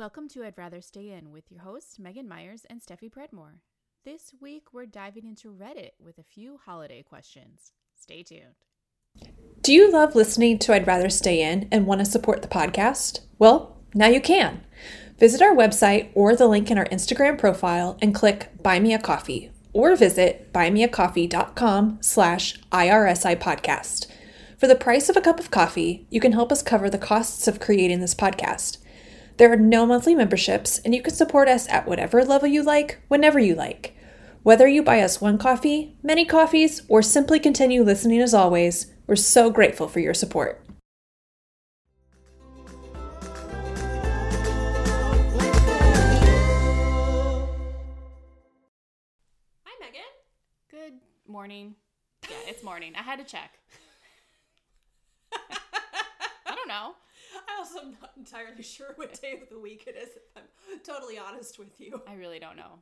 Welcome to I'd Rather Stay In with your hosts, Megan Myers and Steffi Predmore. This week, we're diving into Reddit with a few holiday questions. Stay tuned. Do you love listening to I'd Rather Stay In and want to support the podcast? Well, now you can. Visit our website or the link in our Instagram profile and click Buy Me a Coffee or visit buymeacoffee.com slash IRSI podcast. For the price of a cup of coffee, you can help us cover the costs of creating this podcast. There are no monthly memberships, and you can support us at whatever level you like, whenever you like. Whether you buy us one coffee, many coffees, or simply continue listening as always, we're so grateful for your support. Hi, Megan. Good morning. Yeah, it's morning. I had to check. I don't know. I also am not entirely sure what day of the week it is, if I'm totally honest with you. I really don't know.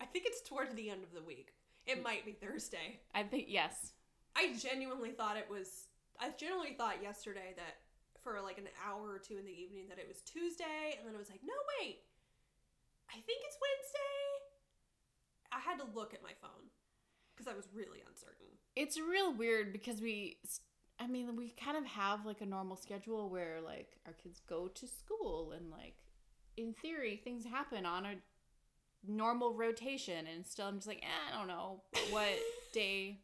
I think it's toward the end of the week. It might be Thursday. I think, yes. I genuinely thought it was. I genuinely thought yesterday that for like an hour or two in the evening that it was Tuesday, and then I was like, no, wait. I think it's Wednesday. I had to look at my phone because I was really uncertain. It's real weird because we, I mean, we kind of have like a normal schedule where like our kids go to school and like in theory things happen on a normal rotation and still I'm just like, eh, I don't know what day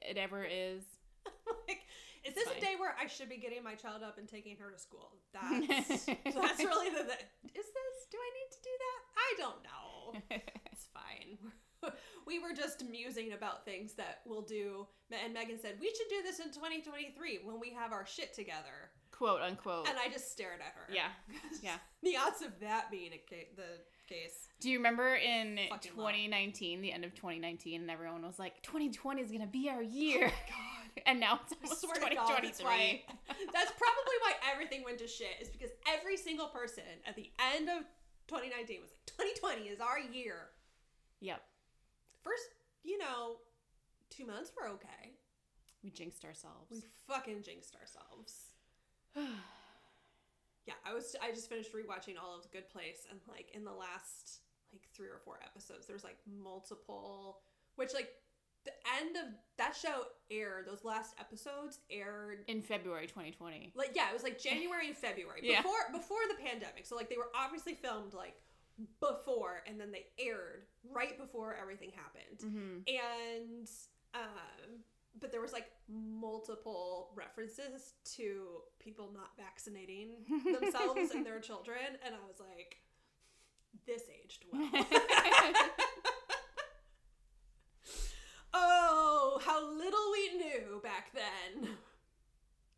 it ever is. like, is this fine. a day where I should be getting my child up and taking her to school? That's that's really the. the is this? Do I need to do that? I don't know. It's fine. we were just musing about things that we'll do, and Megan said we should do this in 2023 when we have our shit together. Quote unquote. And I just stared at her. Yeah. Yeah. the odds of that being a ca- the case. Do you remember in Fucking low. 2019, the end of 2019, and everyone was like, 2020 is gonna be our year, oh God. and now it's almost swear to God, that's 2023. why. That's probably why everything went to shit. Is because every single person at the end of 2019 was like, 2020 is our year. Yep, First, you know, two months were okay. we jinxed ourselves. We fucking jinxed ourselves. Yeah, I was. I just finished rewatching all of The Good Place, and like in the last like three or four episodes, there's like multiple, which like the end of that show aired. Those last episodes aired in February 2020. like yeah, it was like January and February Yeah. before before the pandemic. So like they were obviously filmed like before, and then they aired right before everything happened. Mm-hmm. And um, but there was like multiple references to people not vaccinating themselves and their children, and I was like, this aged well. oh, how little we knew back then.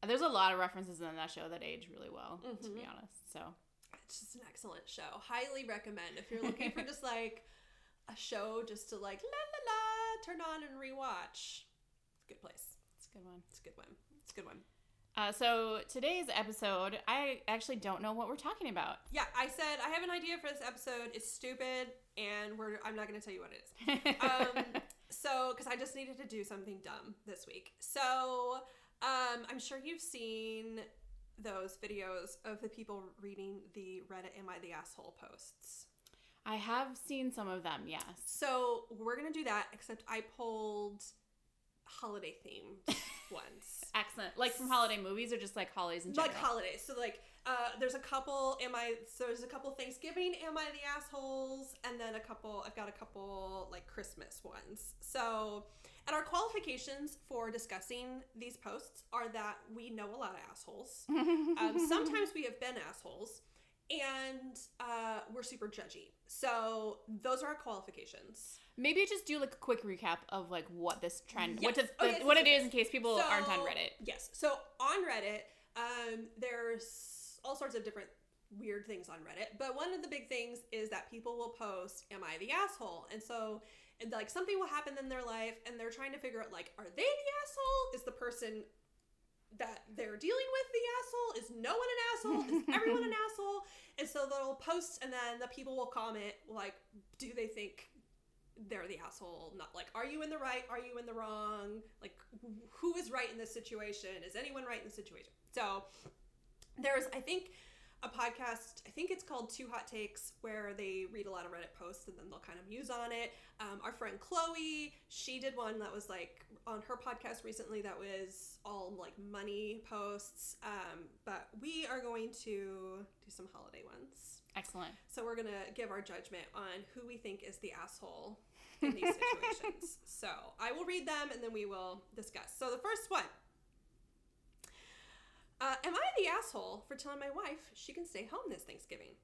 There's a lot of references in that show that age really well, to be Mhm. honest. So It's just an excellent show. Highly recommend if you're looking for just like a show just to like la la la turn on and rewatch. It's a good place. it's a good one. It's a good one. It's a good one. Uh, so today's episode, I actually don't know what we're talking about. Yeah, I said I have an idea for this episode. It's stupid, and we're I'm not going to tell you what it is. Um, so because I just needed to do something dumb this week. So um, I'm sure you've seen those videos of the people reading the Reddit "Am I the Asshole" posts. I have seen some of them, yes. So we're gonna do that, except I pulled holiday themed ones. Excellent. Like from holiday movies or just like holidays in general? like holidays. So like uh there's a couple am I so there's a couple Thanksgiving am I the assholes and then a couple I've got a couple like Christmas ones. So and our qualifications for discussing these posts are that we know a lot of assholes. Um, sometimes we have been assholes and uh, we're super judgy. So those are our qualifications. Maybe just do like a quick recap of like what this trend, Yes. what, yes, what it is in case people So- aren't on Reddit. Yes. So on Reddit, um, there's all sorts of different weird things on Reddit, but one of the big things is that people will post, "Am I the asshole?" And so, and like something will happen in their life, and they're trying to figure out like, are they the asshole? Is the person that they're dealing with the asshole? Is no one an asshole? Is everyone an asshole? And so they'll post, and then the people will comment like, do they think they're the asshole? Not like, are you in the right? Are you in the wrong? Like, who is right in this situation? Is anyone right in this situation? So there's, I think, a podcast. I think it's called Two Hot Takes, where they read a lot of Reddit posts and then they'll kind of muse on it. Um, our friend Chloe, she did one that was like on her podcast recently that was all like money posts. Um, but we are going to do some holiday ones. Excellent. So we're gonna give our judgment on who we think is the asshole in these situations. so I will read them and then we will discuss. So the first one. Uh, am I the asshole for telling my wife she can stay home this Thanksgiving?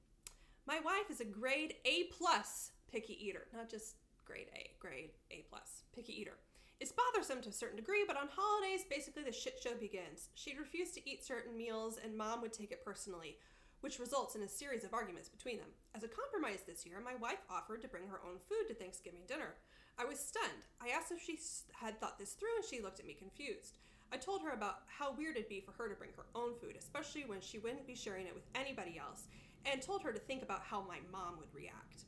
My wife is a grade A plus picky eater, not just grade A, grade A plus picky eater. It's bothersome to a certain degree, but on holidays, basically the shit show begins. She'd refuse to eat certain meals, and mom would take it personally which results in a series of arguments between them. As a compromise this year, my wife offered to bring her own food to Thanksgiving dinner. I was stunned. I asked if she had thought this through, and she looked at me confused. I told her about how weird it'd be for her to bring her own food, especially when she wouldn't be sharing it with anybody else, and told her to think about how my mom would react.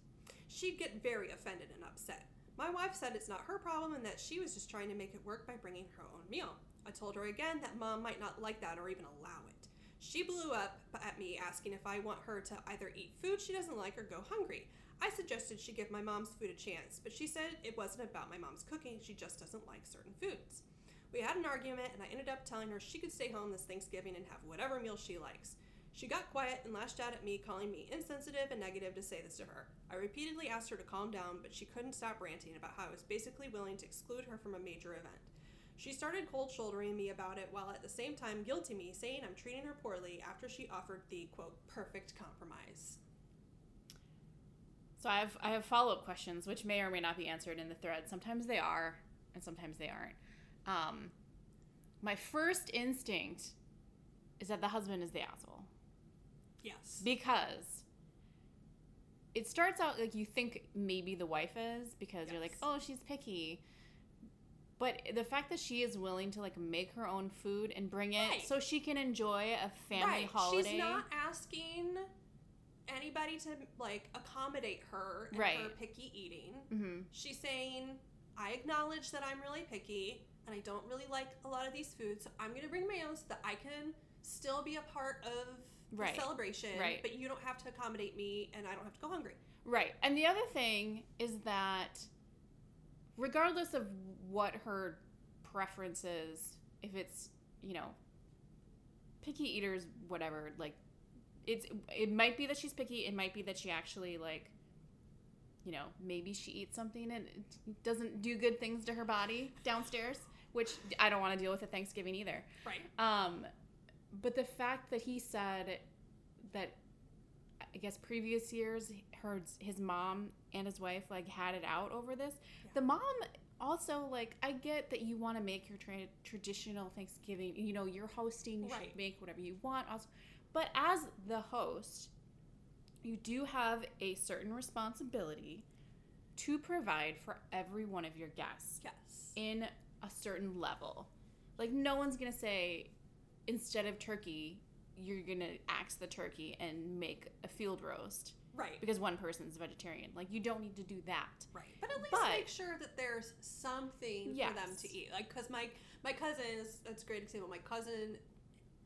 She'd get very offended and upset. My wife said it's not her problem and that she was just trying to make it work by bringing her own meal. I told her again that mom might not like that or even allow it. She blew up at me asking if I want her to either eat food she doesn't like or go hungry. I suggested she give my mom's food a chance, but she said it wasn't about my mom's cooking, she just doesn't like certain foods. We had an argument, and I ended up telling her she could stay home this Thanksgiving and have whatever meal she likes. She got quiet and lashed out at me, calling me insensitive and negative to say this to her. I repeatedly asked her to calm down, but she couldn't stop ranting about how I was basically willing to exclude her from a major event. She started cold shouldering me about it while at the same time guilting me, saying I'm treating her poorly after she offered the quote perfect compromise. So I have I have follow up questions which may or may not be answered in the thread. Sometimes they are, and sometimes they aren't. Um, my first instinct is that the husband is the asshole. Yes. Because it starts out like you think maybe the wife is because yes. you're like, oh, she's picky. But the fact that she is willing to like make her own food and bring it right. so she can enjoy a family right. holiday. She's not asking anybody to like accommodate her in right. her picky eating. Mm-hmm. She's saying, I acknowledge that I'm really picky and I don't really like a lot of these foods, so I'm going to bring my own so that I can still be a part of right. the celebration. Right. But you don't have to accommodate me and I don't have to go hungry. Right. And the other thing is that regardless of what her preference is, if it's, you know, picky eaters, whatever, like, it's, it might be that she's picky, it might be that she actually, like, you know, maybe she eats something and it doesn't do good things to her body downstairs, which I don't want to deal with at Thanksgiving either. Right. Um, but the fact that he said that I guess previous years her his mom and his wife like had it out over this. Yeah. The mom also like I get that you want to make your tra- traditional Thanksgiving. You know, you're hosting, you right. should make whatever you want. Also, but as the host, you do have a certain responsibility to provide for every one of your guests. Yes. In a certain level. Like no one's to say instead of turkey, you're to axe the turkey and make a field roast Right. Because one person's vegetarian. Like you don't need to do that. Right. But at least but, make sure that there's something yes. for them to eat. Like cuz my my cousin is that's a great example. My cousin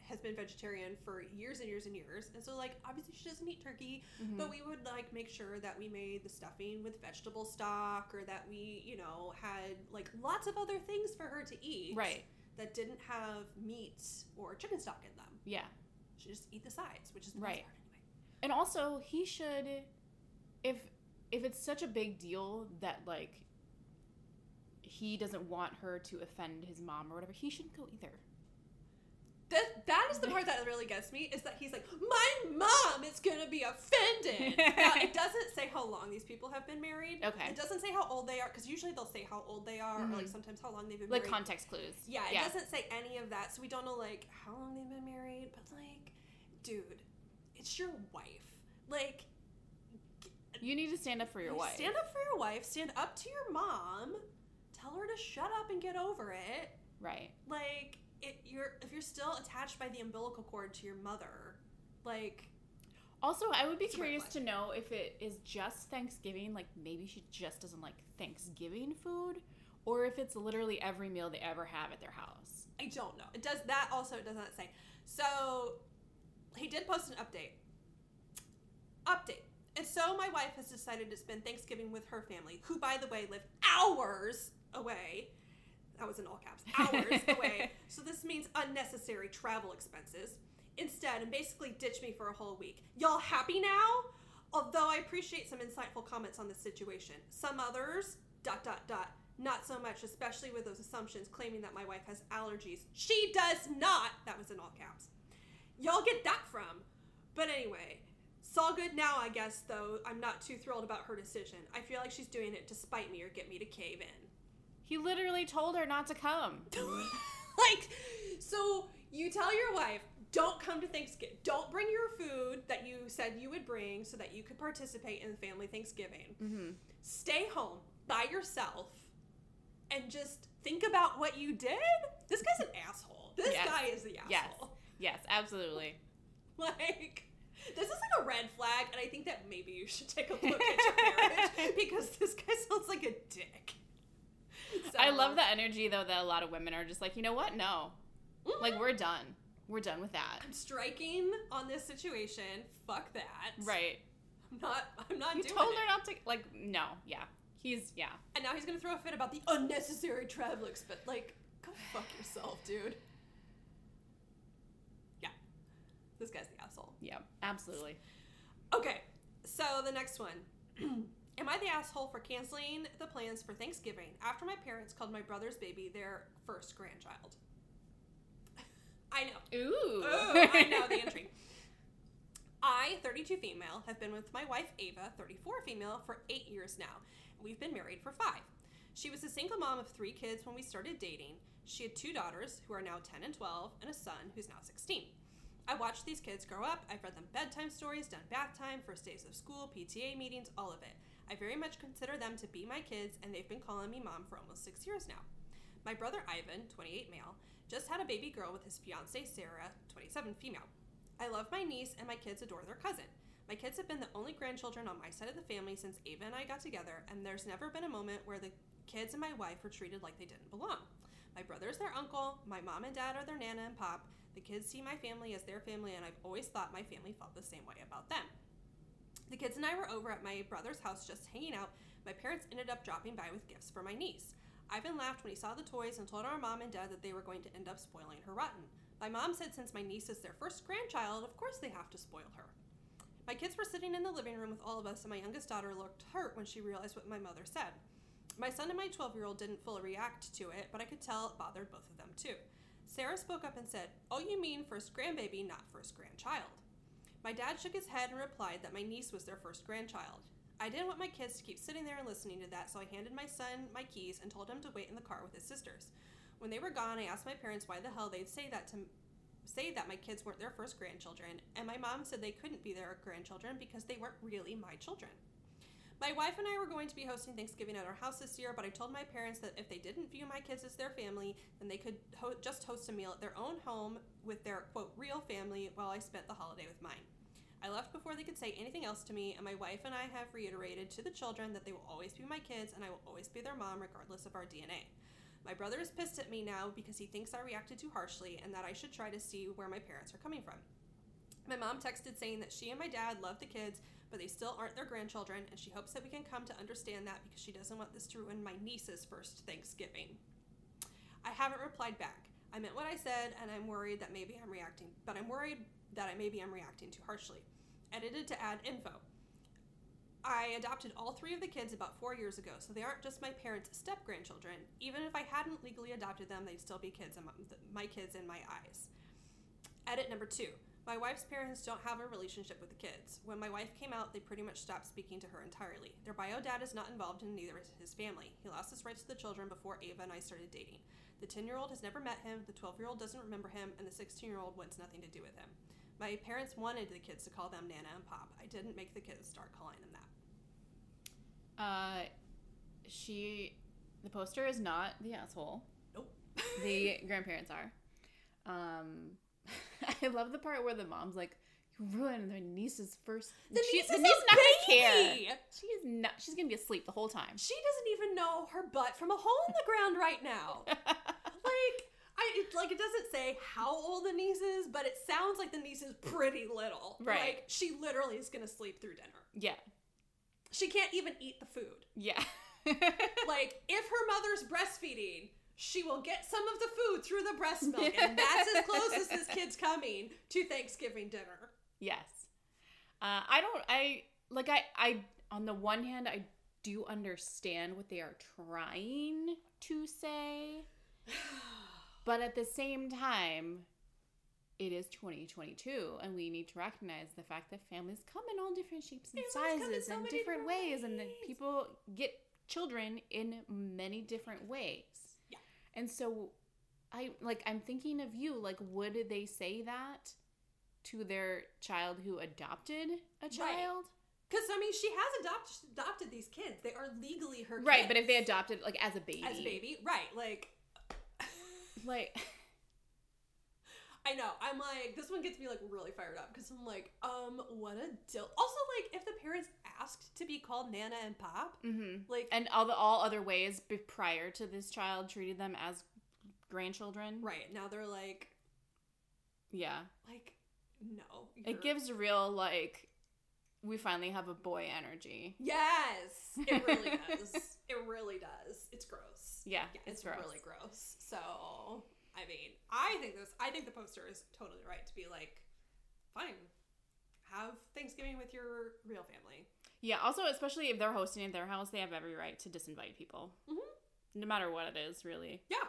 has been vegetarian for years and years and years. And so like obviously she doesn't eat turkey, mm-hmm. but we would like make sure that we made the stuffing with vegetable stock or that we, you know, had like lots of other things for her to eat. Right. That didn't have meat or chicken stock in them. Yeah. She just eat the sides, which is the right. best part. And also, he should if if it's such a big deal that like he doesn't want her to offend his mom or whatever, he shouldn't go either. That that is the part that really gets me is that he's like, my mom is gonna be offended. now it doesn't say how long these people have been married. Okay. It doesn't say how old they are because usually they'll say how old they are mm-hmm. or like sometimes how long they've been like married. Like context clues. Yeah, it yeah. doesn't say any of that, so we don't know like how long they've been married. But like, dude, it's your wife. Like, you need to stand up for your wife. Stand up for your wife. Stand up to your mom. Tell her to shut up and get over it. Right. Like, it, you're if you're still attached by the umbilical cord to your mother, like. Also, I would be curious to know if it is just Thanksgiving, like maybe she just doesn't like Thanksgiving food, or if it's literally every meal they ever have at their house. I don't know. It does that also. Does not say. So he did post an update Update. And so my wife has decided to spend Thanksgiving with her family, who, by the way, live hours away. That was in all caps. Hours away. So this means unnecessary travel expenses. Instead, and basically ditch me for a whole week. Y'all happy now? Although I appreciate some insightful comments on this situation. Some others, dot dot dot, not so much, especially with those assumptions claiming that my wife has allergies. She does not. That was in all caps. Y'all get that from. But anyway, it's all good now, I guess, though I'm not too thrilled about her decision. I feel like she's doing it to spite me or get me to cave in. He literally told her not to come. like, so you tell your wife, don't come to Thanksgiving. Don't bring your food that you said you would bring so that you could participate in the family Thanksgiving. Mm-hmm. Stay home by yourself and just think about what you did. This guy's an asshole. This Yes. guy is the Yes. asshole. Yes, absolutely. Like, this is like a red flag, and I think that maybe you should take a look at your marriage because this guy sounds like a dick. I love the energy though that a lot of women are just like, you know what? No. Mhm. Like we're done. We're done with that. I'm striking on this situation. Fuck that. Right. I'm not. I'm not You doing told it. her not to like no, yeah. He's yeah. And now he's gonna throw a fit about the unnecessary travel expense. Like, go fuck yourself, dude. Yeah, this guy's the asshole. Yeah, absolutely. Okay, so the next one. Am I the asshole for canceling the plans for Thanksgiving after my parents called my brother's baby their first grandchild? I know. Ooh. Ooh, I know the entry. I, 32 female, have been with my wife Ava, 34 female, for eight years now. We've been married for five. She was a single mom of three kids when we started dating. She had two daughters who are now 10 and 12, and a son who's now 16. I watched these kids grow up. I've read them bedtime stories, done bath time, first days of school, PTA meetings, all of it. I very much consider them to be my kids, and they've been calling me mom for almost six years now. My brother Ivan, 28 male, just had a baby girl with his fiancee Sarah, 27 female. I love my niece, and my kids adore their cousin. My kids have been the only grandchildren on my side of the family since Ava and I got together, and there's never been a moment where the kids and my wife were treated like they didn't belong. My brother's their uncle, my mom and dad are their nana and pop. The kids see my family as their family, and I've always thought my family felt the same way about them. The kids and I were over at my brother's house just hanging out. My parents ended up dropping by with gifts for my niece. Ivan laughed when he saw the toys and told our mom and dad that they were going to end up spoiling her rotten. My mom said since my niece is their first grandchild, of course they have to spoil her. My kids were sitting in the living room with all of us, and my youngest daughter looked hurt when she realized what my mother said. My son and my 12 year old didn't fully react to it, but I could tell it bothered both of them too. Sarah spoke up and said, Oh, you mean first grandbaby, not first grandchild. My dad shook his head and replied that my niece was their first grandchild. I didn't want my kids to keep sitting there and listening to that, so I handed my son my keys and told him to wait in the car with his sisters. When they were gone, I asked my parents why the hell they'd say that to say that my kids weren't their first grandchildren, and my mom said they couldn't be their grandchildren because they weren't really my children. My wife and I were going to be hosting Thanksgiving at our house this year, but I told my parents that if they didn't view my kids as their family, then they could ho- just host a meal at their own home with their quote real family while I spent the holiday with mine. I left before they could say anything else to me, and my wife and I have reiterated to the children that they will always be my kids and I will always be their mom regardless of our DNA. My brother is pissed at me now because he thinks I reacted too harshly and that I should try to see where my parents are coming from. My mom texted saying that she and my dad love the kids, but they still aren't their grandchildren, and she hopes that we can come to understand that because she doesn't want this to ruin my niece's first Thanksgiving. I haven't replied back. I meant what I said, and I'm worried that maybe I'm reacting, but I'm worried that I maybe I'm reacting too harshly. Edited to add info. I adopted all three of the kids about four years ago, so they aren't just my parents' step grandchildren. Even if I hadn't legally adopted them, they'd still be kids my, kids in my eyes. Edit number two. My wife's parents don't have a relationship with the kids. When my wife came out, they pretty much stopped speaking to her entirely. Their bio dad is not involved in neither is his family. He lost his rights to the children before Ava and I started dating. The 10 year old has never met him, the 12 year old doesn't remember him, and the 16 year old wants nothing to do with him. My parents wanted the kids to call them Nana and Pop. I didn't make the kids start calling them that. Uh, she, the poster is not the asshole. Nope. The grandparents are. Um, I love the part where the mom's like, "You ruined their niece's first. The she, niece the is niece a not gonna care. baby! She is not. She's gonna be asleep the whole time. She doesn't even know her butt from a hole in the ground right now. like, it, like it doesn't say how old the niece is, but it sounds like the niece is pretty little. Right. Like she literally is gonna sleep through dinner. Yeah. She can't even eat the food. Yeah. Like if her mother's breastfeeding, she will get some of the food through the breast milk, and that's as close as this kid's coming to Thanksgiving dinner. yes. Uh, I don't. I like. I. I. On the one hand, I do understand what they are trying to say, but at the same time, it is 2022, and we need to recognize the fact that families come in all different shapes and sizes so and different different ways, and that people get children in many different ways. Yeah. And so, I like. I'm thinking of you. Like, would they say that to their child who adopted a child? Because I mean, she has adopted adopted these kids. They are legally her kids. Right, but if they adopted like as a baby, as a baby, right? Like, like I know. I'm like, this one gets me like really fired up because I'm like, um, what a dill. Also, like, if the parents asked to be called Nana and Pop, mm-hmm. like, and all the all other ways be- prior to this child treated them as grandchildren. right now they're like, Yeah, like, no. it gives real like we finally have a boy energy. Yes, it really does. It really does. It's gross. Yeah, Yeah, it's it's, gross. really gross. So, I mean, I think this. I think the poster is totally right to be like, fine, have Thanksgiving with your real family. Yeah. Also, especially if they're hosting at their house, they have every right to disinvite people, Mhm. no matter what it is, really. Yeah,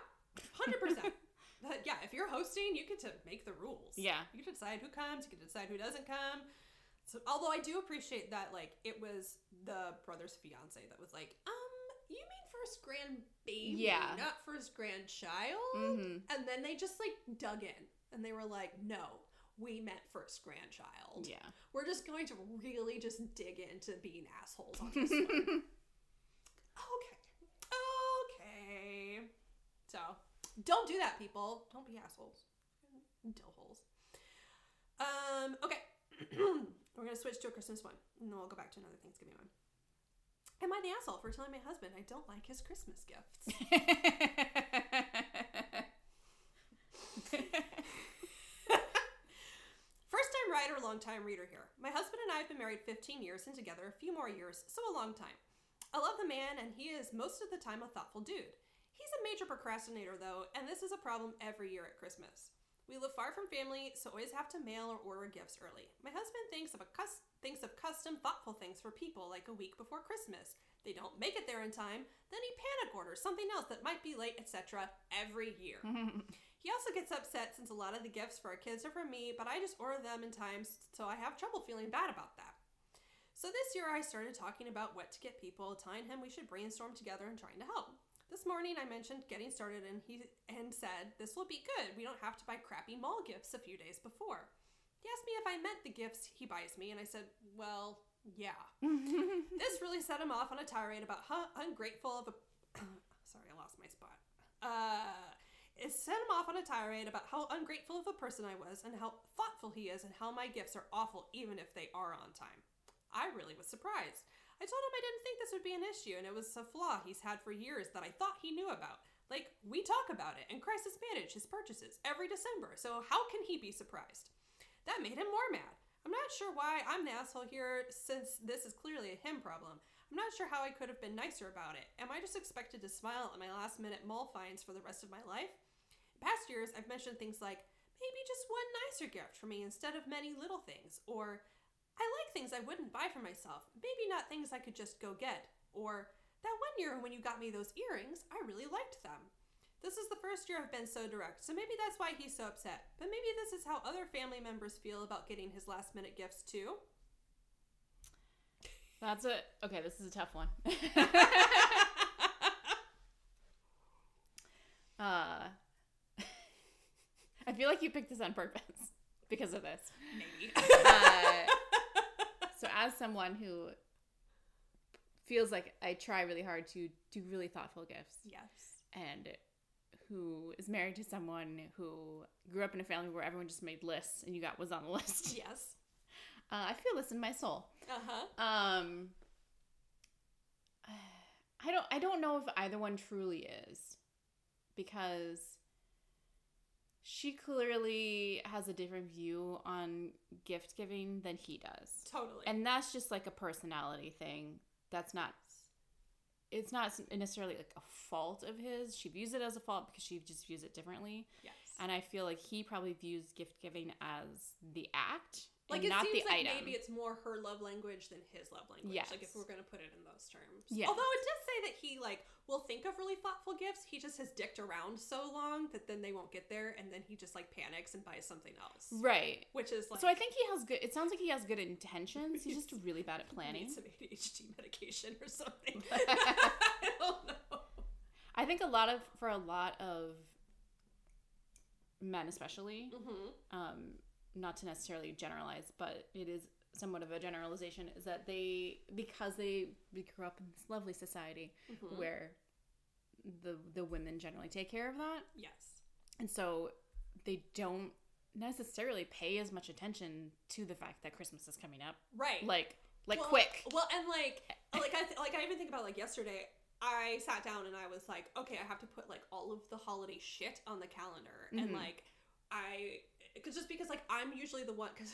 hundred percent. But yeah, if you're hosting, you get to make the rules. Yeah. you get to decide who comes. You get to decide who doesn't come. So, although I do appreciate that, like, it was the brother's fiance that was like, um, you mean first grandbaby, Yeah. not first grandchild. Mm-hmm. And then they just like dug in and they were like, no, we meant first grandchild. Yeah. We're just going to really just dig into being assholes on this one. Okay. Okay. So, don't do that, people. Don't be assholes. Dill holes. Um, okay. We're going to switch to a Christmas one, and then we'll go back to another Thanksgiving one. Am I the asshole for telling my husband I don't like his Christmas gifts? First time writer, long time reader here. My husband and I have been married 15 years and together a few more years, so a long time. I love the man, and he is most of the time a thoughtful dude. He's a major procrastinator, though, and this is a problem every year at Christmas. We live far from family, so always have to mail or order gifts early. My husband thinks of a cus- thinks of custom, thoughtful things for people like a week before Christmas. They don't make it there in time, then he panic orders something else that might be late, etc. every year. He also gets upset since a lot of the gifts for our kids are from me, but I just order them in time, so I have trouble feeling bad about that. So this year I started talking about what to get people, telling him we should brainstorm together and trying to help. This morning I mentioned getting started and he and said this will be good. We don't have to buy crappy mall gifts a few days before. He asked me if I meant the gifts he buys me and I said, "Well, yeah." this really set him off on a tirade about how ungrateful of a sorry, I lost my spot. Uh it set him off on a tirade about how ungrateful of a person I was and how thoughtful he is and how my gifts are awful even if they are on time. I really was surprised. I told him I didn't think this would be an issue and it was a flaw he's had for years that I thought he knew about. Like, we talk about it and crisis manage his purchases every December, so how can he be surprised? That made him more mad. I'm not sure why I'm the asshole here since this is clearly a him problem. I'm not sure how I could have been nicer about it. Am I just expected to smile at my last minute mall finds for the rest of my life? In past years, I've mentioned things like maybe just one nicer gift for me instead of many little things, or things I wouldn't buy for myself, maybe not things I could just go get, or that one year when you got me those earrings, I really liked them. This is the first year I've been so direct, so maybe that's why he's so upset. But maybe this is how other family members feel about getting his last minute gifts too. That's a okay. This is a tough one. uh, I feel like you picked this on purpose because of this. maybe. Uh, so, as someone who feels like I try really hard to do really thoughtful gifts, yes. and who is married to someone who grew up in a family where everyone just made lists and you got was on the list, Yes. uh, I feel this in my soul. Uh huh. Um, I don't. I don't know if either one truly is, because she clearly has a different view on gift giving than he does. Totally. And that's just like a personality thing. That's not it's not necessarily like a fault of his. She views it as a fault because she just views it differently. yes. And I feel like he probably views gift giving as the act like and it not seems the like item. maybe it's more her love language than his love language. Yes. Like if we're gonna put it in those terms. Yeah. Although it does say that he like will think of really thoughtful gifts. He just has dicked around so long that then they won't get there, and then he just like panics and buys something else. right. Which is like so I think he has good. It sounds like he has good intentions. He's just really bad at planning. needs some ADHD medication or something. I don't know. I think a lot of for a lot of men, especially, Mm-hmm. um, not to necessarily generalize, but it is somewhat of a generalization, is that they because they we grew up in this lovely society Mhm. where the the women generally take care of that, Yes. and so they don't necessarily pay as much attention to the fact that Christmas is coming up, Right. like like Well- quick. Well, and like, like I th- like I even think about like yesterday. I sat down and I was like, okay, I have to put like all of the holiday shit on the calendar, and Mhm. like I, cause just because like I'm usually the one, because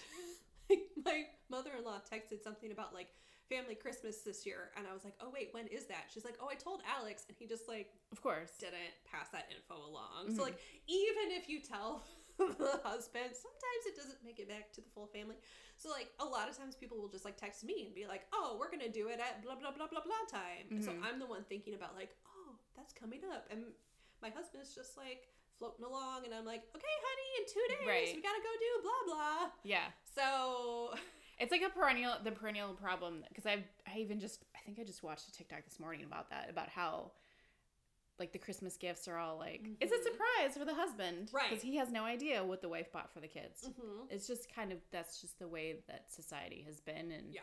my mother-in-law texted something about like family Christmas this year, and I was like, oh wait, when is that? She's like, oh, I told Alex, and he just like Of course. didn't pass that info along. Mhm. So like even if you tell the husband, sometimes it doesn't make it back to the full family. So like a lot of times people will just like text me and be like, "Oh, we're going to do it at blah blah blah blah blah time." And so. Mm-hmm. I'm the one thinking about like, "Oh, that's coming up." And my husband's just like floating along and I'm like, "Okay, honey, in 2 days Right. we got to go do blah blah." Yeah. So It's like a perennial the perennial problem because I I even just I think I just watched a TikTok this morning about that about how like the Christmas gifts are all like it's a Mhm. surprise for the husband Right. because he has no idea what the wife bought for the kids. mhm. It's just kind of that's just the way that society has been and Yeah.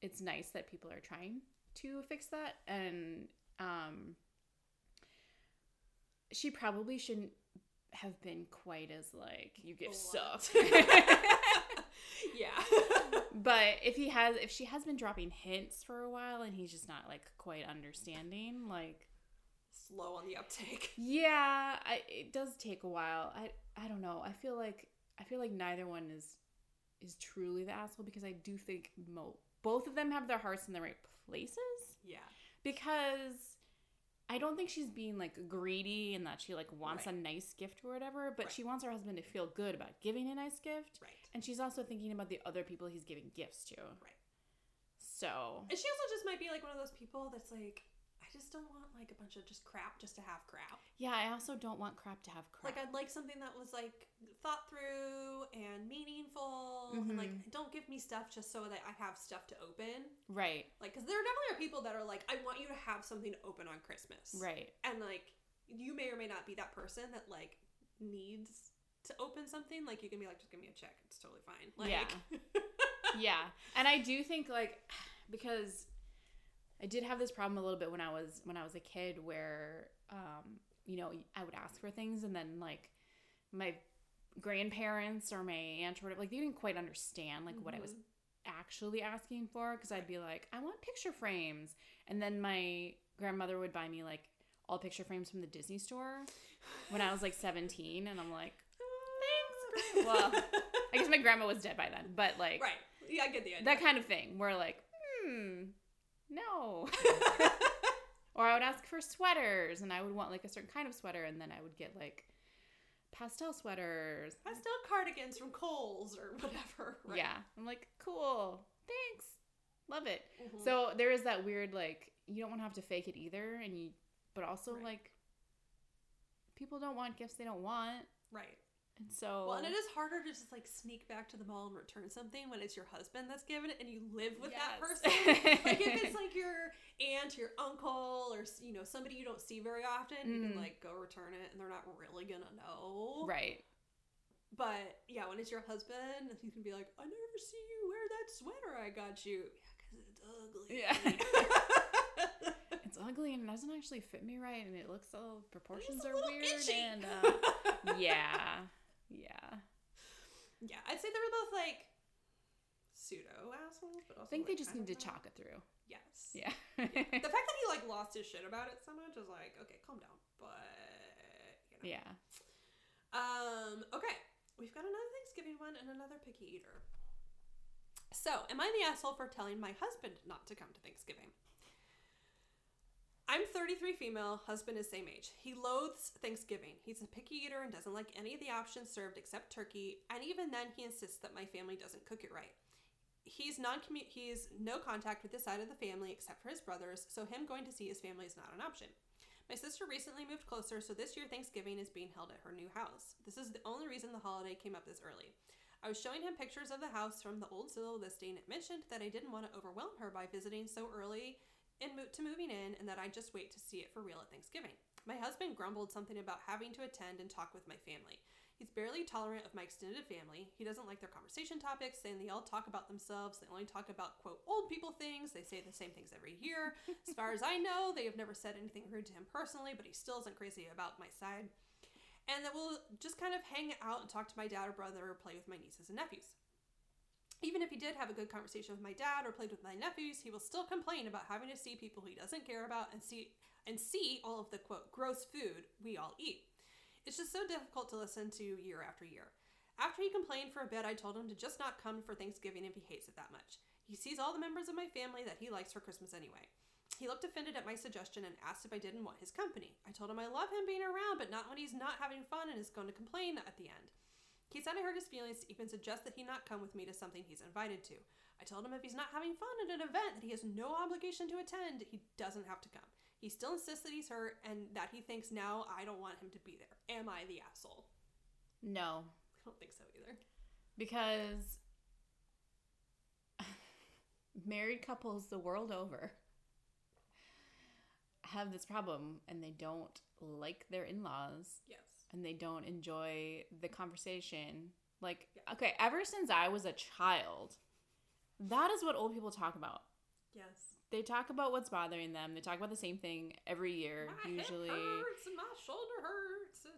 it's nice that people are trying to fix that and um she probably shouldn't have been quite as like you get sucked. yeah. But if he has, if she has been dropping hints for a while and he's just not like quite understanding, like, Slow on the uptake. yeah, I, it does take a while. I, I don't know. I feel like I feel like neither one is is truly the asshole because I do think mo- both of them have their hearts in the right places Yeah. because I don't think she's being like greedy and that she like wants Right. a nice gift or whatever, but Right. she wants her husband to feel good about giving a nice gift. Right. And she's also thinking about the other people he's giving gifts to. Right. So, And she also just might be like one of those people that's like, just don't want like a bunch of just crap just to have crap. yeah, I also don't want crap to have crap. Like I'd like something that was like thought through and meaningful, and mm-hmm. like don't give me stuff just so that I have stuff to open. right, Like, because there definitely are people that are like, I want you to have something to open on Christmas, right. And like, you may or may not be that person that like needs to open something. Like, you can be like, just give me a check. It's totally fine. Like, Yeah. yeah. And I do think like because I did have this problem a little bit when I was when I was a kid where um you know, I would ask for things and then like my grandparents or my aunt or whatever like they didn't quite understand like what I was Mhm. actually asking for because I'd be like, I want picture frames. And then my grandmother would buy me like all picture frames from the Disney store when I was like 17 and I'm like, thanks. Well, I guess my grandma was dead by then, but like right. Yeah, I get the idea. that kind of thing where like, hmm, no. or I would ask for sweaters and I would want like a certain kind of sweater and then I would get like pastel sweaters. pastel cardigans from Kohl's or whatever. Right. Yeah. I'm like, cool. Thanks. Love it. Mhm. So there is that weird like you don't want to have to fake it either and you but also Right. like people don't want gifts they don't want. right. And so Well, and it is harder to just like sneak back to the mall and return something when it's your husband that's given it and you live with that person. like if it's like your aunt, your uncle, or you know somebody you don't see very often, you Mhm. can like go return it and they're not really gonna know. right. But yeah, when it's your husband, you can be like, I never see you wear that sweater I got you. Yeah, because it's ugly. Yeah. It's ugly and it doesn't actually fit me right, and it looks all proportions are weird. itchy. And uh, yeah, yeah. yeah, I'd say they were both like pseudo assholes, but also I think they just need to chalk it through. Yes. Yeah. the fact that he like lost his shit about it so much is like, okay, calm down. But you know. yeah. Um, okay. We've got another Thanksgiving one and another picky eater. So, am I the asshole for telling my husband not to come to Thanksgiving? I'm 33 female, husband is same age. He loathes Thanksgiving. He's a picky eater and doesn't like any of the options served except turkey, and even then he insists that my family doesn't cook it right. He's non he's no contact with this side of the family except for his brothers, so him going to see his family is not an option. My sister recently moved closer, so this year Thanksgiving is being held at her new house. This is the only reason the holiday came up this early. I was showing him pictures of the house from the old Zillow listing. It mentioned that I didn't want to overwhelm her by visiting so early in mo- to moving in and that I'd just wait to see it for real at Thanksgiving. My husband grumbled something about having to attend and talk with my family. He's barely tolerant of my extended family. He doesn't like their conversation topics, saying they all talk about themselves. They only talk about, quote, old people things. They say the same things every year. As far as I know, they have never said anything rude to him personally, but he still isn't crazy about my side. And that we'll just kind of hang out and talk to my dad or brother or play with my nieces and nephews. Even if he did have a good conversation with my dad or played with my nephews, he will still complain about having to see people he doesn't care about and see and see all of the quote gross food we all eat. It's just so difficult to listen to year after year. After he complained for a bit, I told him to just not come for Thanksgiving if he hates it that much. He sees all the members of my family that he likes for Christmas anyway. He looked offended at my suggestion and asked if I didn't want his company. I told him I love him being around, but not when he's not having fun and is going to complain at the end. He said I hurt his feelings to even suggest that he not come with me to something he's invited to. I told him if he's not having fun at an event that he has no obligation to attend, he doesn't have to come. He still insists that he's hurt and that he thinks now I don't want him to be there. Am I the asshole? No, I don't think so either. because married couples the world over have this problem and they don't like their in-laws Yes. And they don't enjoy the conversation. Like, okay, ever since I was a child, that is what old people talk about. Yes. They talk about what's bothering them. They talk about the same thing every year, My usually. hurts and my shoulder hurts and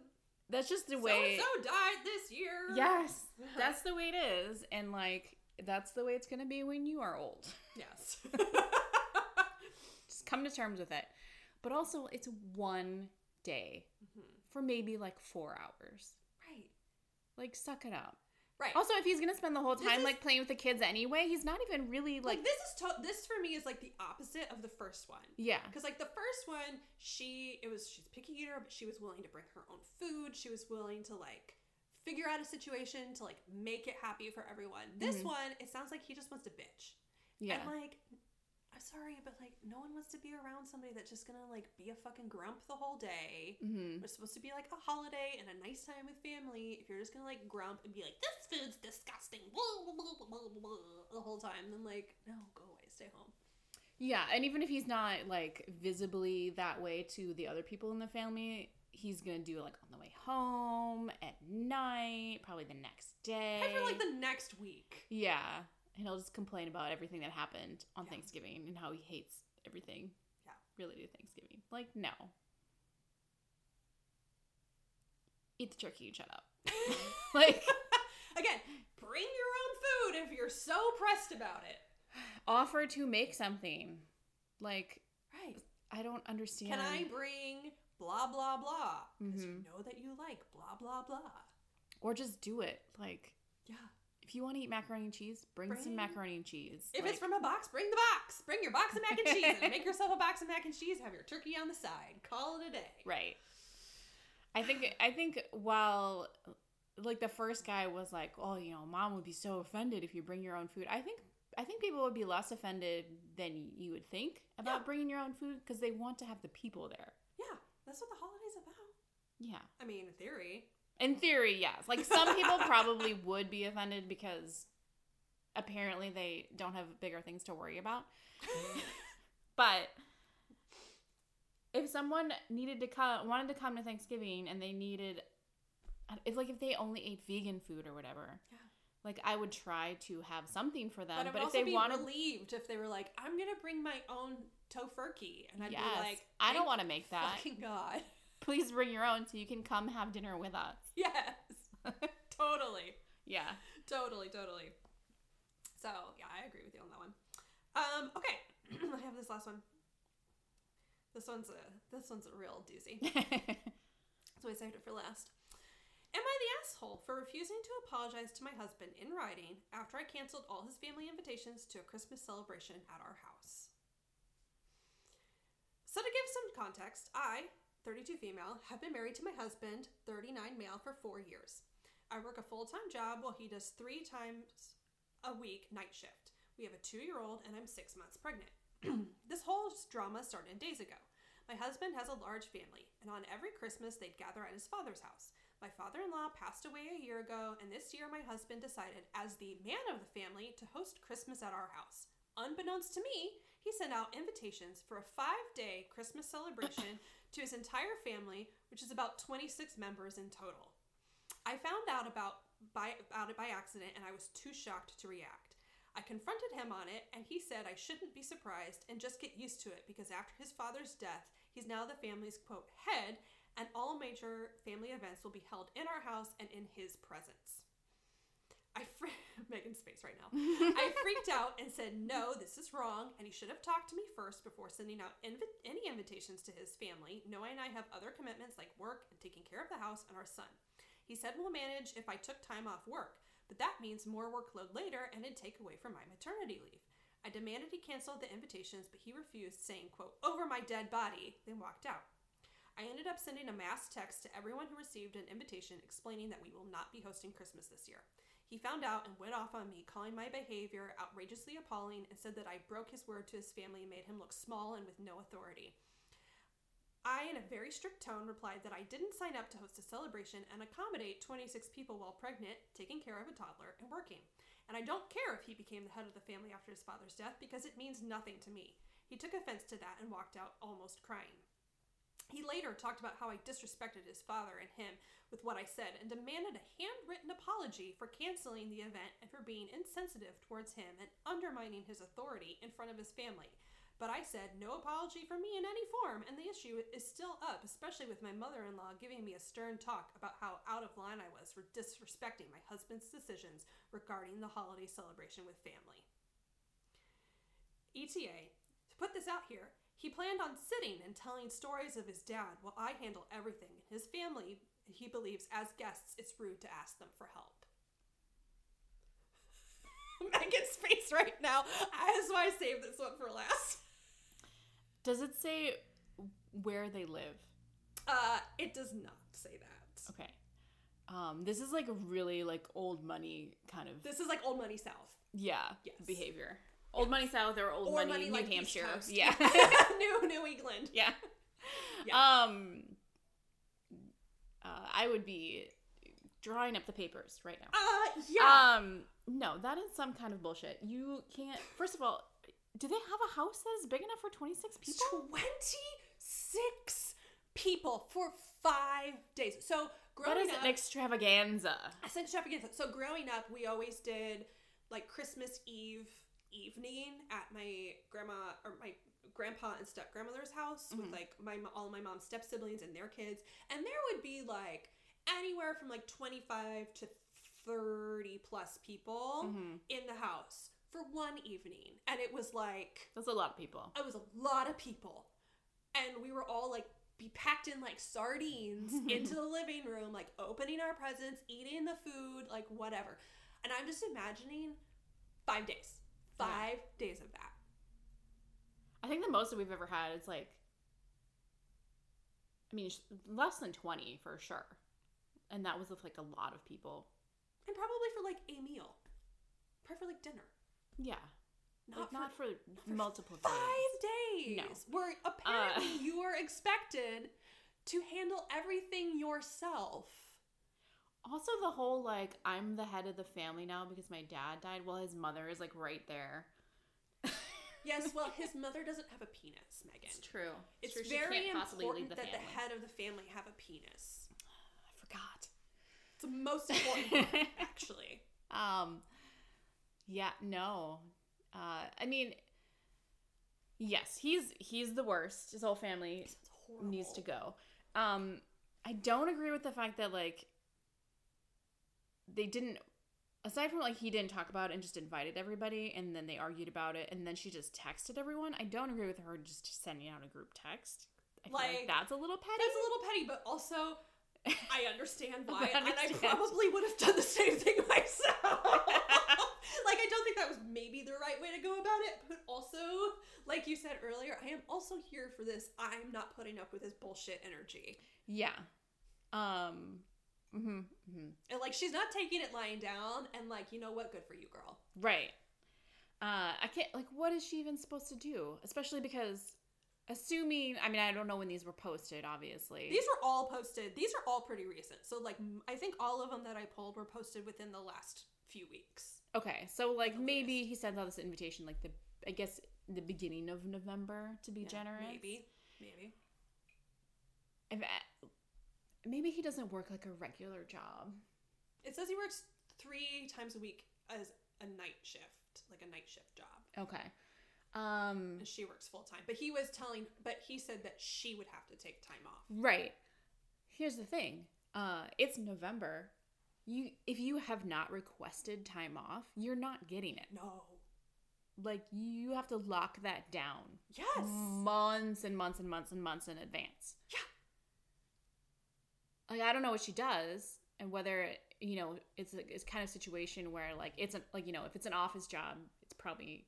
That's just the way. so died this year. Yes, that's the way it is, and like that's the way it's gonna be when you are old. Yes. Just come to terms with it. But also, it's one day mm-hmm. For maybe like four hours. right. Like, suck it up. Right. Also, if he's gonna spend the whole time is- like playing with the kids anyway, he's not even really like, like. this is to- this for me is like the opposite of the first one. yeah. Because like the first one, she it was she's a picky eater, but she was willing to bring her own food. She was willing to like figure out a situation to like make it happy for everyone. This Mhm. one, it sounds like he just wants to bitch. Yeah. And like, I'm sorry, but like, no one wants to be around somebody that's just gonna like be a fucking grump the whole day. mm-hmm. It's supposed to be like a holiday and a nice time with family. If you're just gonna like grump and be like, "This food's disgusting," blah, blah, blah, blah, blah, blah, the whole time, then like, no, go away, stay home. Yeah, and even if he's not like visibly that way to the other people in the family, he's gonna do it like on the way home, at night, probably the next day. I feel like the next week. Yeah, and he'll just complain about everything that happened on Yeah. Thanksgiving and how he hates everything. Yeah. related to Thanksgiving. Like, no. Eat the turkey and shut up. like, Again, bring your own food if you're so pressed about it. offer to make something. Like, Right. I don't understand. Can I bring blah blah blah? Because you Mhm. know that you like blah blah blah. Or just do it. Like, Yeah. If you want to eat macaroni and cheese, bring, some macaroni and cheese. If Like, it's from a box, bring the box. Bring your box of mac and cheese and make yourself a box of mac and cheese. Have your turkey on the side. Call it a day. Right. I think I think while like the first guy was like, "Oh, you know, mom would be so offended if you bring your own food." I think I think people would be less offended than you would think about Yeah. bringing your own food because they want to have the people there. Yeah, that's what the holiday's about. Yeah. I mean, in theory. In theory, yes. Like some people probably would be offended because apparently they don't have bigger things to worry about. But if someone needed to come, wanted to come to Thanksgiving, and they needed, if like if they only ate vegan food or whatever, Yeah. like I would try to have something for them. But But, if they be wanted, relieved if they were like, "I'm gonna bring my own tofurkey," and I'd yes, be like, I don't want to make that. Fucking god. Please bring your own so you can come have dinner with us. Yes. totally. Yeah. Totally, totally. So yeah, I agree with you on that one. Um, okay. I have this last one. This one's a this one's a real doozy. So I saved it for last. Am I the asshole for refusing to apologize to my husband in writing after I canceled all his family invitations to a Christmas celebration at our house. So, to give some context, I, 32 female, have been married to my husband, 39 male, for four years. I work a full time job while he does three times a week night shift. We have a two year old, and I'm six months pregnant. this whole drama started days ago. My husband has a large family, and on every Christmas they'd gather at his father's house. My father in law passed away a year ago, and this year my husband decided, as the man of the family, to host Christmas at our house. Unbeknownst to me, he sent out invitations for a five day Christmas celebration to his entire family, which is about 26 members in total. I found out about, by, about it by accident, and I was too shocked to react. I confronted him on it, and he said I shouldn't be surprised and just get used to it because after his father's death, he's now the family's quote head, and all major family events will be held in our house and in his presence. I fr- Megan's face right now. I freaked out and said, "No, this is wrong, and he should have talked to me first before sending out invi- any invitations to his family, knowing I have other commitments like work and taking care of the house and our son." He said we'll manage if I took time off work, but that means more workload later and it'd take away from my maternity leave. I demanded he cancel the invitations, but he refused, saying, quote, over my dead body, then walked out. I ended up sending a mass text to everyone who received an invitation explaining that we will not be hosting Christmas this year. He found out and went off on me, calling my behavior outrageously appalling and said that I broke his word to his family and made him look small and with no authority. I, in a very strict tone, replied that I didn't sign up to host a celebration and accommodate 26 people while pregnant, taking care of a toddler, and working. And I don't care if he became the head of the family after his father's death because it means nothing to me. He took offense to that and walked out almost crying. He later talked about how I disrespected his father and him with what I said and demanded a handwritten apology for canceling the event and for being insensitive towards him and undermining his authority in front of his family. But I said no apology from me in any form, and the issue is still up, especially with my mother in law giving me a stern talk about how out of line I was for disrespecting my husband's decisions regarding the holiday celebration with family. ETA, to put this out here, he planned on sitting and telling stories of his dad while I handle everything. His family, he believes, as guests, it's rude to ask them for help. Megan's face right now. That's why I saved this one for last. Does it say where they live? Uh, it does not say that. Okay. Um, this is like a really like old money kind of This is like old money south. yeah Yes. behavior. Old money south or old Or money, money New like Hampshire. Yeah. New New England. yeah. Yeah. Um uh, I would be drawing up the papers right now. Uh yeah. Um no, that is some kind of bullshit. You can't First of all, do they have a house that is big enough for 26 people? 26 people for 5 days. So growing is up an extravaganza? Said extravaganza. So growing up, we always did like Christmas Eve evening at my grandma or my grandpa and step grandmother's house with Mhm. like my all my mom's step siblings and their kids, and there would be like anywhere from like twenty five to thirty plus people Mhm. in the house for one evening, and it was like That's a lot of people. it was a lot of people and we were all like be packed in like sardines into the living room like opening our presents eating the food like whatever and i'm just imagining five days Yeah. five days of that I think the most that we've ever had is like, I mean, less than 20 for sure. And that was with like a lot of people. and probably for like a meal probably for like dinner Yeah. not, like, for, not for, for multiple five days. days No. where apparently Uh. you are expected to handle everything yourself Also, the whole like, I'm the head of the family now because my dad died. Well, his mother is like right there. yes well his mother doesn't have a penis megan It's true. It's true. Very can't possibly leave important the that family. the head of the family have a penis. I forgot. It's the most important part, actually. Um, yeah, no. Uh, I mean, yes, he's he's the worst. His whole family needs to go. Um, I don't agree with the fact that like they didn't. Aside from like he didn't talk about it and just invited everybody, and then they argued about it, and then she just texted everyone. I don't agree with her just sending out a group text. Like, Like, that's a little petty. That's a little petty, but also I understand why, I and I probably would have done the same thing myself. like, I don't think that was maybe the right way to go about it, but also, like you said earlier, I am also here for this. I'm not putting up with his bullshit energy. yeah. Um. Hmm hmm And like, she's not taking it lying down, and like, you know what? Good for you, girl. Right. Uh, I can't like. What is she even supposed to do? Especially because, assuming, I mean, I don't know when these were posted. Obviously, These were all posted. These are all pretty recent. So like, I think all of them that I pulled were posted within the last few weeks. okay. So like maybe he sends out this invitation like the I guess the beginning of November to be Yeah, generous. Maybe. Maybe. If, uh, maybe he doesn't work like a regular job. It says he works three times a week as a night shift, like a night shift job. Okay. Um. And she works full time. But he was telling, but he said that she would have to take time off. Right. Here's the thing. Uh, it's November. You if you have not requested time off, you're not getting it. No. Like you have to lock that down Yes. months and months and months and months in advance. Like I don't know what she does and whether you know it's a, it's kind of situation where like it's a, like you know if it's an office job, it's probably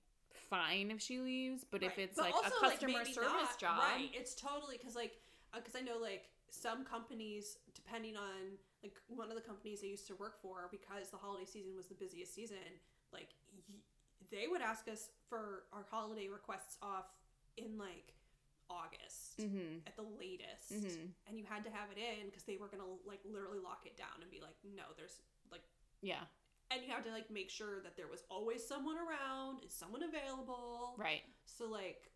fine if she leaves, but if it's But like also, a customer maybe service not. job, right? It's totally because like uh, because I know like some companies, depending on like one of the companies I used to work for, because the holiday season was the busiest season, like y- they would ask us for our holiday requests off in like August Mhm. at the latest, Mhm. and you had to have it in because they were gonna like literally lock it down and be like, no, there's like yeah, and you have to like make sure that there was always someone around is someone available right, so like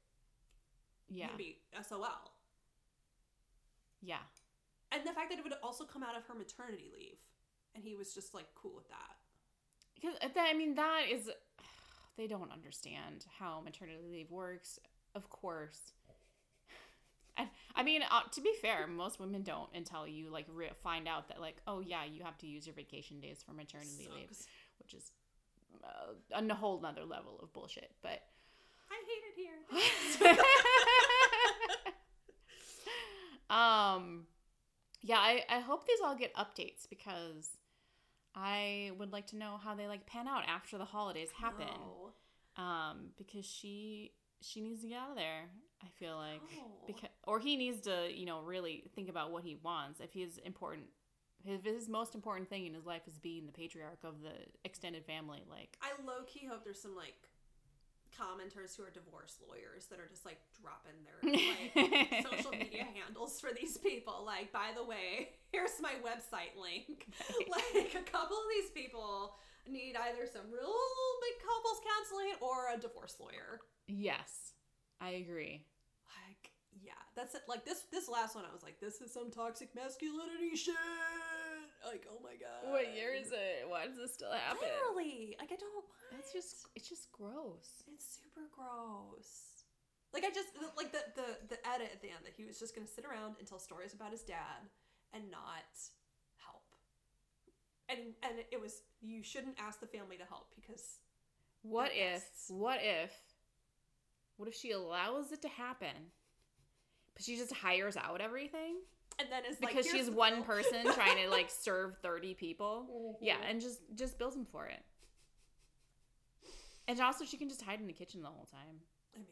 yeah, be sol yeah. and the fact that it would also come out of her maternity leave and he was just like cool with that Because that, I mean, that is, they don't understand how maternity leave works. Of course. I mean, uh, to be fair, most women don't until you like re- find out that like, oh yeah, you have to use your vacation days for maternity leave, which is uh, a whole nother level of bullshit. But i hate it here um, yeah, I I hope these all get updates because I would like to know how they like pan out after the holidays happen. No. um because she she needs to get out of there i feel like oh. No. because or he needs to you know really think about what he wants. If he's important his, his most important thing in his life is being the patriarch of the extended family like i low-key hope there's some like commenters who are divorce lawyers that are just like dropping their like social media handles for these people. Like by the way here's my website link. Like a couple of these people need either some real big couples counseling or a divorce lawyer yes i agree. Like yeah that's it. Like this this last one i was like this is some toxic masculinity shit. Like oh my god. What year is it? Why does this still happen? literally. Like i don't that's just it's just gross. It's super gross. Like i just like the the the edit at the end that he was just gonna sit around and tell stories about his dad and not help. And and it was you shouldn't ask the family to help because what if what if what if she allows it to happen but she just hires out everything? And then it's because here's she's one person trying to like serve 30 people? Yeah Mhm. and just just bills him for it. And also she can just hide in the kitchen the whole time. I mean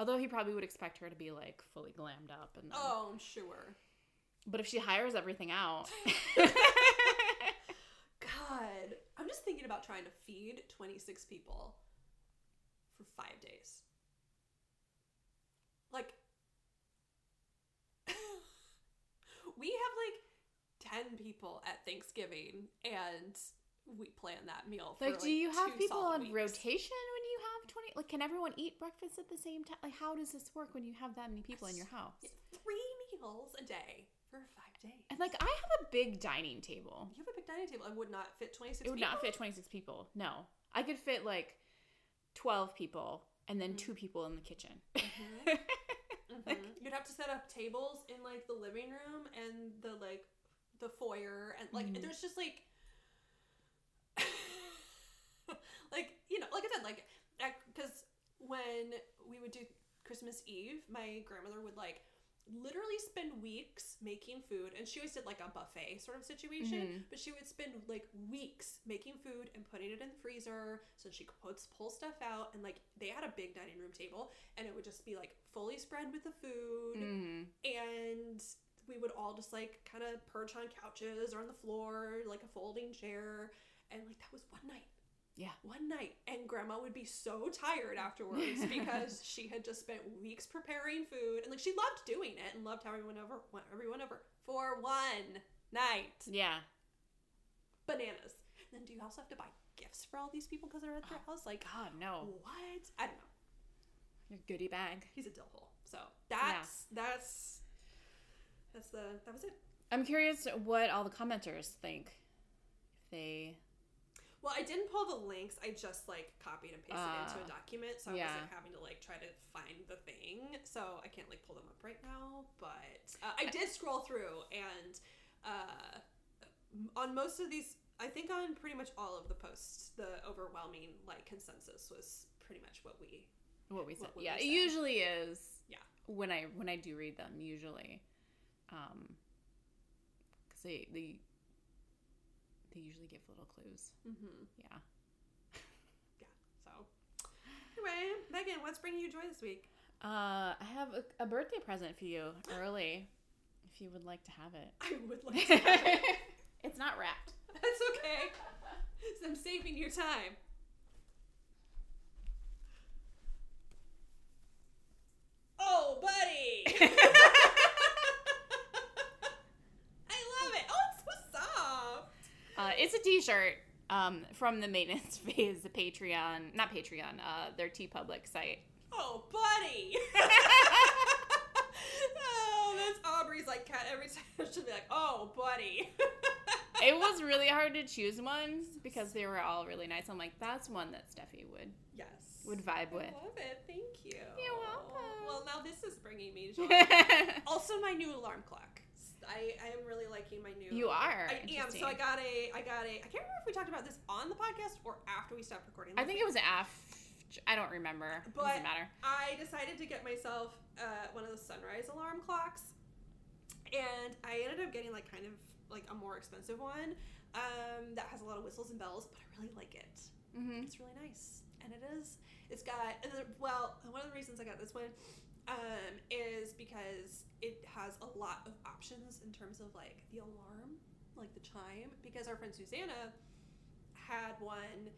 although he probably would expect her to be like fully glammed up and then, oh i'm sure. But if she hires everything out God, I'm just thinking about trying to feed 26 people for five days. Like, we have like 10 people at Thanksgiving and we plan that meal for like do you have people on weeks. rotation when you have 20 like can everyone eat breakfast at the same time like how does this work when you have that many people in your house Three meals a day for five days. and like i have a big dining table you have a big dining table. It would not fit 26 it would people. not fit 26 people no i could fit like 12 people and then two people in the kitchen Mhm. You'd have to set up tables in like the living room and the like the foyer and like Mhm. there's just like like you know like I said like because when we would do Christmas Eve, my grandmother would like literally spend weeks making food and she always did like a buffet sort of situation Mhm. but she would spend like weeks making food and putting it in the freezer so she could pull stuff out and like they had a big dining room table and it would just be like fully spread with the food Mm. and we would all just like kind of perch on couches or on the floor like a folding chair and like that was one night Yeah. one night and grandma would be so tired afterwards because she had just spent weeks preparing food and like she loved doing it and loved having everyone over everyone over for one night Yeah. bananas and then do you also have to buy gifts for all these people because they're at their oh, house like God, no. what i don't know Your goodie bag. he's a dill hole so that's that's that's the that was it I'm curious what all the commenters think. If they. Well, I didn't pull the links. I just like copied and pasted it into Ah. a document, so I Yeah. wasn't having to like try to find the thing. So I can't like pull them up right now. But uh, I did scroll through, and uh, on most of these, I think on pretty much all of the posts, the overwhelming like consensus was pretty much what we. What we said. What- what yeah, we it usually is. Yeah. When I when I do read them, usually, um, because they they they usually give little clues. Mm-hmm. Yeah. Yeah. So anyway, Megan, what's bringing you joy this week? Uh, I have a, a birthday present for you early, if you would like to have it. I would like to. Have it. it's not wrapped. That's okay. So I'm saving your time. Oh, buddy! I love it. Oh, it's so soft. Uh, it's a T-shirt um, from the maintenance phase, the Patreon, not Patreon, uh, their TeePublic site. Oh, buddy! oh, that's Aubrey's like cat every time. She'll be like, "Oh, buddy." it was really hard to choose ones because they were all really nice. I'm like, that's one that Steffi would yes. would vibe I with. love it. Thank you. You're welcome. Well, now this is bringing me joy. also, my new alarm clock. I, I am really liking my new. You are. I am. So I got a. I got a. I can't remember if we talked about this on the podcast or after we stopped recording. I think week. it was after. I don't remember. But- Doesn't matter. I decided to get myself uh, one of the sunrise alarm clocks, and I ended up getting like kind of like a more expensive one um, that has a lot of whistles and bells, but I really like it. hmm It's really nice, and it is. It's got well. One of the reasons I got this one um, is because it has a lot of options in terms of like the alarm, like the chime. Because our friend Susanna had one,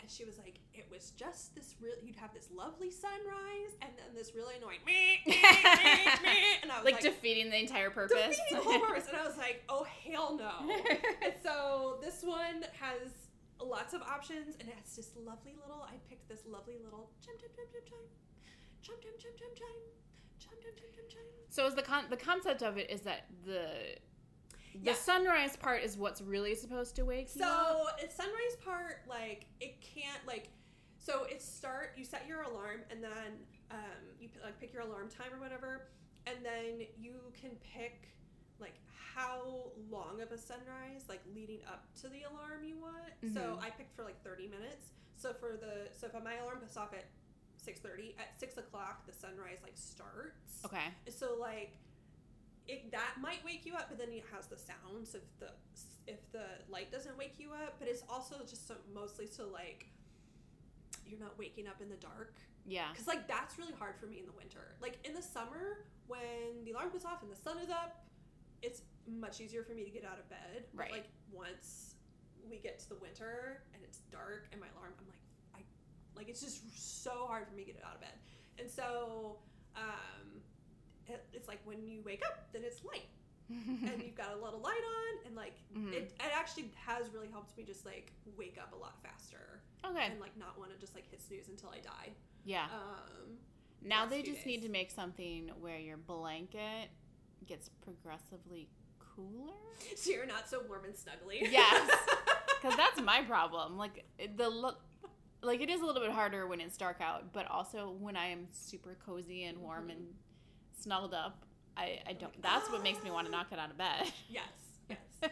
and she was like, it was just this real. You'd have this lovely sunrise, and then this really annoying me, meh, meh, meh, and I was Like, like, defeating the entire purpose. defeating the whole purpose. And I was like, oh hell no. and so this one has lots of options and it has this lovely little I picked this lovely little chime chime chime chime chime. Chime chime chime chime chime. Chime chime chime chime chime. So is the con- the concept of it is that the the Yeah. sunrise part is what's really supposed to wake you up? So sunrise part, like it can't like so it start you set your alarm and then um, you p- like pick your alarm time or whatever, and then you can pick like how long of a sunrise like leading up to the alarm you want. So Mhm. I picked for like thirty minutes. So for the so if my alarm goes off at six thirty, at six o'clock the sunrise like starts. Okay. So like it that might wake you up, but then it has the sounds if the if the light doesn't wake you up. But it's also just so, mostly so like you're not waking up in the dark Yeah. because like that's really hard for me in the winter. Like in the summer when the alarm goes off and the sun is up, it's much easier for me to get out of bed. But, Right. like once we get to the winter and it's dark and my alarm, I'm like like it's just so hard for me to get out of bed. And so um, it, it's like when you wake up, then it's light and you've got a little light on and like Mhm. it, it actually has really helped me just like wake up a lot faster okay. and like not want to just like hit snooze until I die. Yeah. Um, Now they just need to make something where your blanket gets progressively cooler. so you're not so warm and snuggly. Yes. Because that's my problem. Like the look, like it is a little bit harder when it's dark out, but also when I am super cozy and warm and snuggled up, I, I don't. That's what makes me want to knock it out of bed. yes. Yes.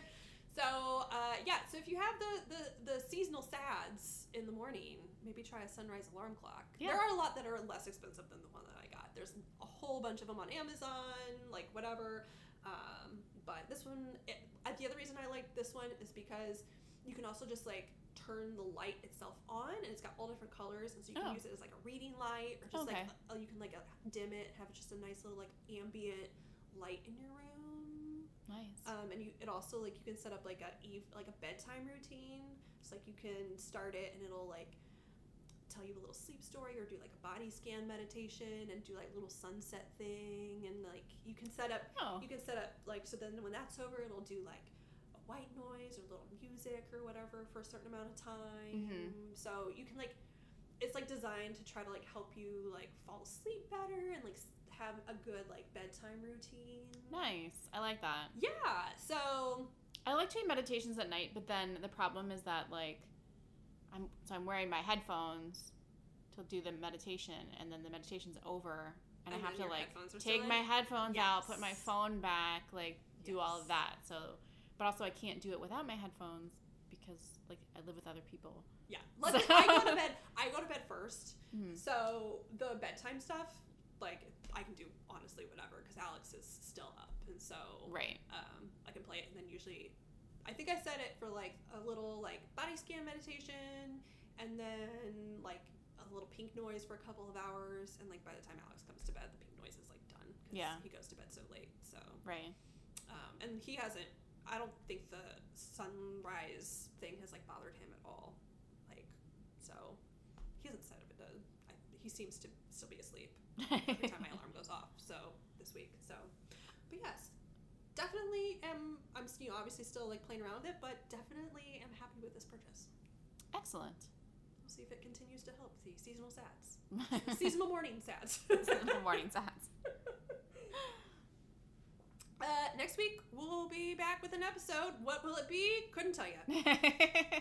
so uh, yeah. So if you have the, the the seasonal sads in the morning, maybe try a sunrise alarm clock. Yeah. There are a lot that are less expensive than the one that I got. There's a whole whole bunch of them on Amazon, like whatever. Um, but this one, it, uh, the other reason I like this one is because you can also just like turn the light itself on, and it's got all different colors, and so you can Oh. use it as like a reading light, or just Okay. like you can like uh, dim it, have just a nice little like ambient light in your room. Nice. Um, and you, it also like you can set up like a eve like a bedtime routine. So like you can start it and it'll like tell you a little sleep story or do like a body scan meditation and do like little sunset thing and like you can set up oh. you can set up like so then when that's over it'll do like white noise or little music or whatever for a certain amount of time. Mhm. So you can like it's like designed to try to like help you like fall asleep better and like have a good like bedtime routine. Nice. I like that. Yeah. So I like doing meditations at night, but then the problem is that like I'm so I'm wearing my headphones to do the meditation and then the meditation's over and, And I have to like headphones are still take my headphones out, put my phone back, like do all of that. So but also I can't do it without my headphones because like I live with other people. yeah, like So- I go to bed. I go to bed first. Mhm. So the bedtime stuff, like I can do honestly whatever because Alex is still up, and so Right. um, I can play it. And then usually, I think I set it for like a little like body scan meditation, and then like a little pink noise for a couple of hours. And like by the time Alex comes to bed, the pink noise is like done because Yeah. he goes to bed so late. So Right. um, and he hasn't. I don't think the sunrise thing has like bothered him at all. Like, so he hasn't said if it does. I, he seems to still be asleep every time my alarm goes off. So this week. So, but yes, definitely am. I'm you know obviously still like playing around with it, but definitely am happy with this purchase. Excellent. We'll see if it continues to help the seasonal sads, seasonal morning sads. Morning sats. Uh, next week we'll be back with an episode. What will it be? Couldn't tell you.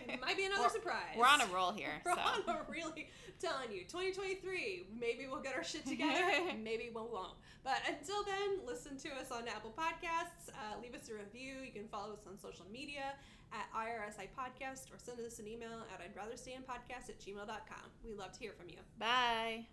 It might be another We're- surprise. We're on a roll here. We're so. on a really telling you. 2023. Maybe we'll get our shit together. maybe we won't. But until then, listen to us on Apple Podcasts. Uh, leave us a review. You can follow us on social media at IRSI Podcast or send us an email at I'd rather stay in podcast at gmail.com. We love to hear from you. Bye.